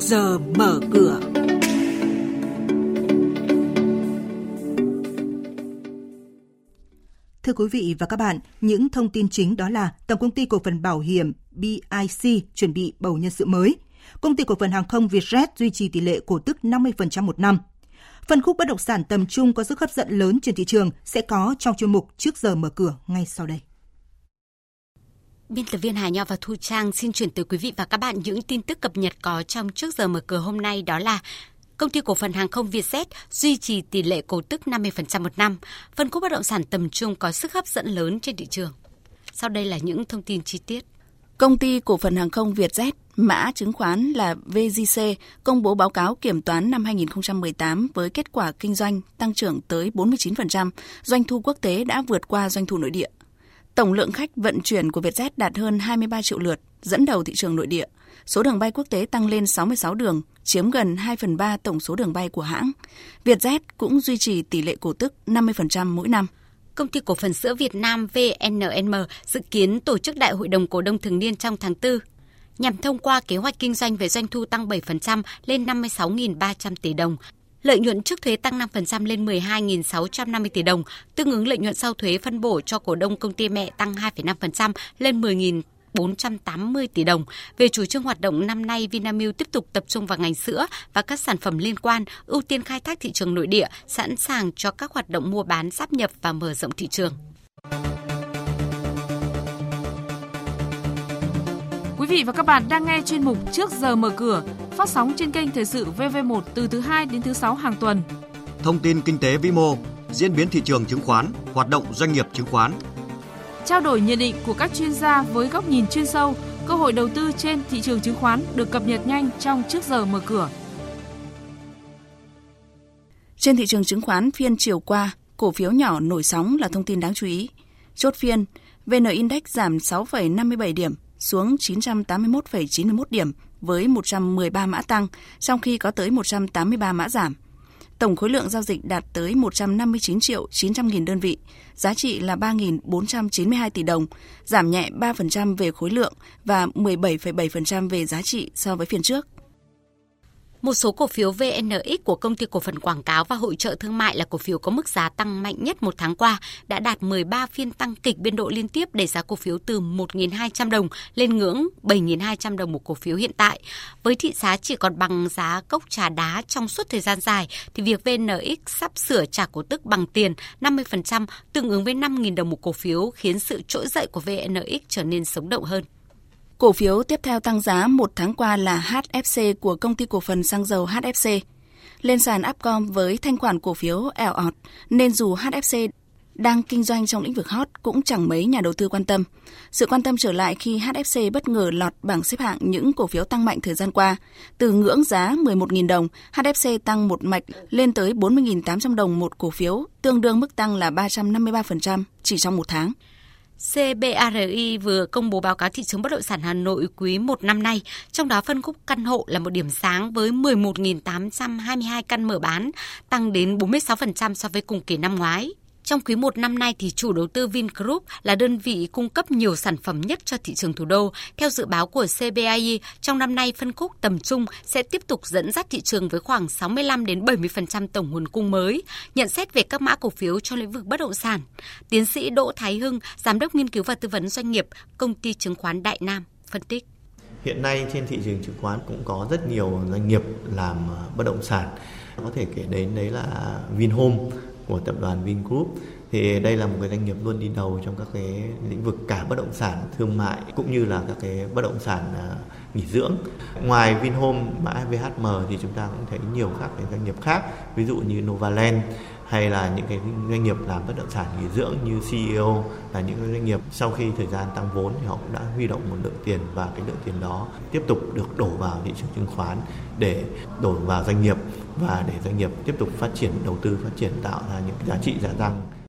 giờ mở cửa. Thưa quý vị và các bạn, những thông tin chính đó là Tổng công ty cổ phần bảo hiểm BIC chuẩn bị bầu nhân sự mới. Công ty cổ phần hàng không Vietjet duy trì tỷ lệ cổ tức 50% một năm. Phân khúc bất động sản tầm trung có sức hấp dẫn lớn trên thị trường sẽ có trong chuyên mục trước giờ mở cửa ngay sau đây. Biên tập viên Hà Nho và Thu Trang xin chuyển tới quý vị và các bạn những tin tức cập nhật có trong trước giờ mở cửa hôm nay đó là Công ty cổ phần hàng không Vietjet duy trì tỷ lệ cổ tức 50% một năm, phân khúc bất động sản tầm trung có sức hấp dẫn lớn trên thị trường. Sau đây là những thông tin chi tiết. Công ty cổ phần hàng không Vietjet, mã chứng khoán là VGC, công bố báo cáo kiểm toán năm 2018 với kết quả kinh doanh tăng trưởng tới 49%, doanh thu quốc tế đã vượt qua doanh thu nội địa. Tổng lượng khách vận chuyển của Vietjet đạt hơn 23 triệu lượt, dẫn đầu thị trường nội địa. Số đường bay quốc tế tăng lên 66 đường, chiếm gần 2 phần 3 tổng số đường bay của hãng. Vietjet cũng duy trì tỷ lệ cổ tức 50% mỗi năm. Công ty cổ phần sữa Việt Nam VNM dự kiến tổ chức đại hội đồng cổ đông thường niên trong tháng 4 nhằm thông qua kế hoạch kinh doanh về doanh thu tăng 7% lên 56.300 tỷ đồng, lợi nhuận trước thuế tăng 5% lên 12.650 tỷ đồng, tương ứng lợi nhuận sau thuế phân bổ cho cổ đông công ty mẹ tăng 2,5% lên 10.000 480 tỷ đồng. Về chủ trương hoạt động năm nay, Vinamilk tiếp tục tập trung vào ngành sữa và các sản phẩm liên quan, ưu tiên khai thác thị trường nội địa, sẵn sàng cho các hoạt động mua bán, sáp nhập và mở rộng thị trường. Quý vị và các bạn đang nghe chuyên mục Trước giờ mở cửa, phát sóng trên kênh Thời sự VV1 từ thứ 2 đến thứ 6 hàng tuần. Thông tin kinh tế vĩ mô, diễn biến thị trường chứng khoán, hoạt động doanh nghiệp chứng khoán, trao đổi nhận định của các chuyên gia với góc nhìn chuyên sâu, cơ hội đầu tư trên thị trường chứng khoán được cập nhật nhanh trong trước giờ mở cửa. Trên thị trường chứng khoán phiên chiều qua, cổ phiếu nhỏ nổi sóng là thông tin đáng chú ý. Chốt phiên, VN Index giảm 6,57 điểm xuống 981,91 điểm với 113 mã tăng, trong khi có tới 183 mã giảm. Tổng khối lượng giao dịch đạt tới 159 triệu 900 nghìn đơn vị, giá trị là 3.492 tỷ đồng, giảm nhẹ 3% về khối lượng và 17,7% về giá trị so với phiên trước. Một số cổ phiếu VNX của công ty cổ phần quảng cáo và hội trợ thương mại là cổ phiếu có mức giá tăng mạnh nhất một tháng qua, đã đạt 13 phiên tăng kịch biên độ liên tiếp để giá cổ phiếu từ 1.200 đồng lên ngưỡng 7.200 đồng một cổ phiếu hiện tại. Với thị giá chỉ còn bằng giá cốc trà đá trong suốt thời gian dài, thì việc VNX sắp sửa trả cổ tức bằng tiền 50% tương ứng với 5.000 đồng một cổ phiếu khiến sự trỗi dậy của VNX trở nên sống động hơn. Cổ phiếu tiếp theo tăng giá một tháng qua là HFC của công ty cổ phần xăng dầu HFC. Lên sàn Upcom với thanh khoản cổ phiếu eo ọt, nên dù HFC đang kinh doanh trong lĩnh vực hot cũng chẳng mấy nhà đầu tư quan tâm. Sự quan tâm trở lại khi HFC bất ngờ lọt bảng xếp hạng những cổ phiếu tăng mạnh thời gian qua. Từ ngưỡng giá 11.000 đồng, HFC tăng một mạch lên tới 40.800 đồng một cổ phiếu, tương đương mức tăng là 353% chỉ trong một tháng. CBRI vừa công bố báo cáo thị trường bất động sản Hà Nội quý 1 năm nay, trong đó phân khúc căn hộ là một điểm sáng với 11.822 căn mở bán, tăng đến 46% so với cùng kỳ năm ngoái. Trong quý 1 năm nay thì chủ đầu tư Vingroup là đơn vị cung cấp nhiều sản phẩm nhất cho thị trường thủ đô. Theo dự báo của CBI, trong năm nay phân khúc tầm trung sẽ tiếp tục dẫn dắt thị trường với khoảng 65 đến 70% tổng nguồn cung mới. Nhận xét về các mã cổ phiếu trong lĩnh vực bất động sản, tiến sĩ Đỗ Thái Hưng, giám đốc nghiên cứu và tư vấn doanh nghiệp, công ty chứng khoán Đại Nam phân tích. Hiện nay trên thị trường chứng khoán cũng có rất nhiều doanh nghiệp làm bất động sản. Có thể kể đến đấy là Vinhome của tập đoàn Vingroup. Thì đây là một cái doanh nghiệp luôn đi đầu trong các cái lĩnh vực cả bất động sản, thương mại, cũng như là các cái bất động sản à, nghỉ dưỡng. Ngoài Vinhome mã VHM thì chúng ta cũng thấy nhiều các cái doanh nghiệp khác, ví dụ như Novaland hay là những cái doanh nghiệp làm bất động sản nghỉ dưỡng như CEO là những doanh nghiệp sau khi thời gian tăng vốn thì họ cũng đã huy động một lượng tiền và cái lượng tiền đó tiếp tục được đổ vào thị trường chứng khoán để đổ vào doanh nghiệp và để doanh nghiệp tiếp tục phát triển, đầu tư, phát triển, tạo ra những giá trị gia tăng.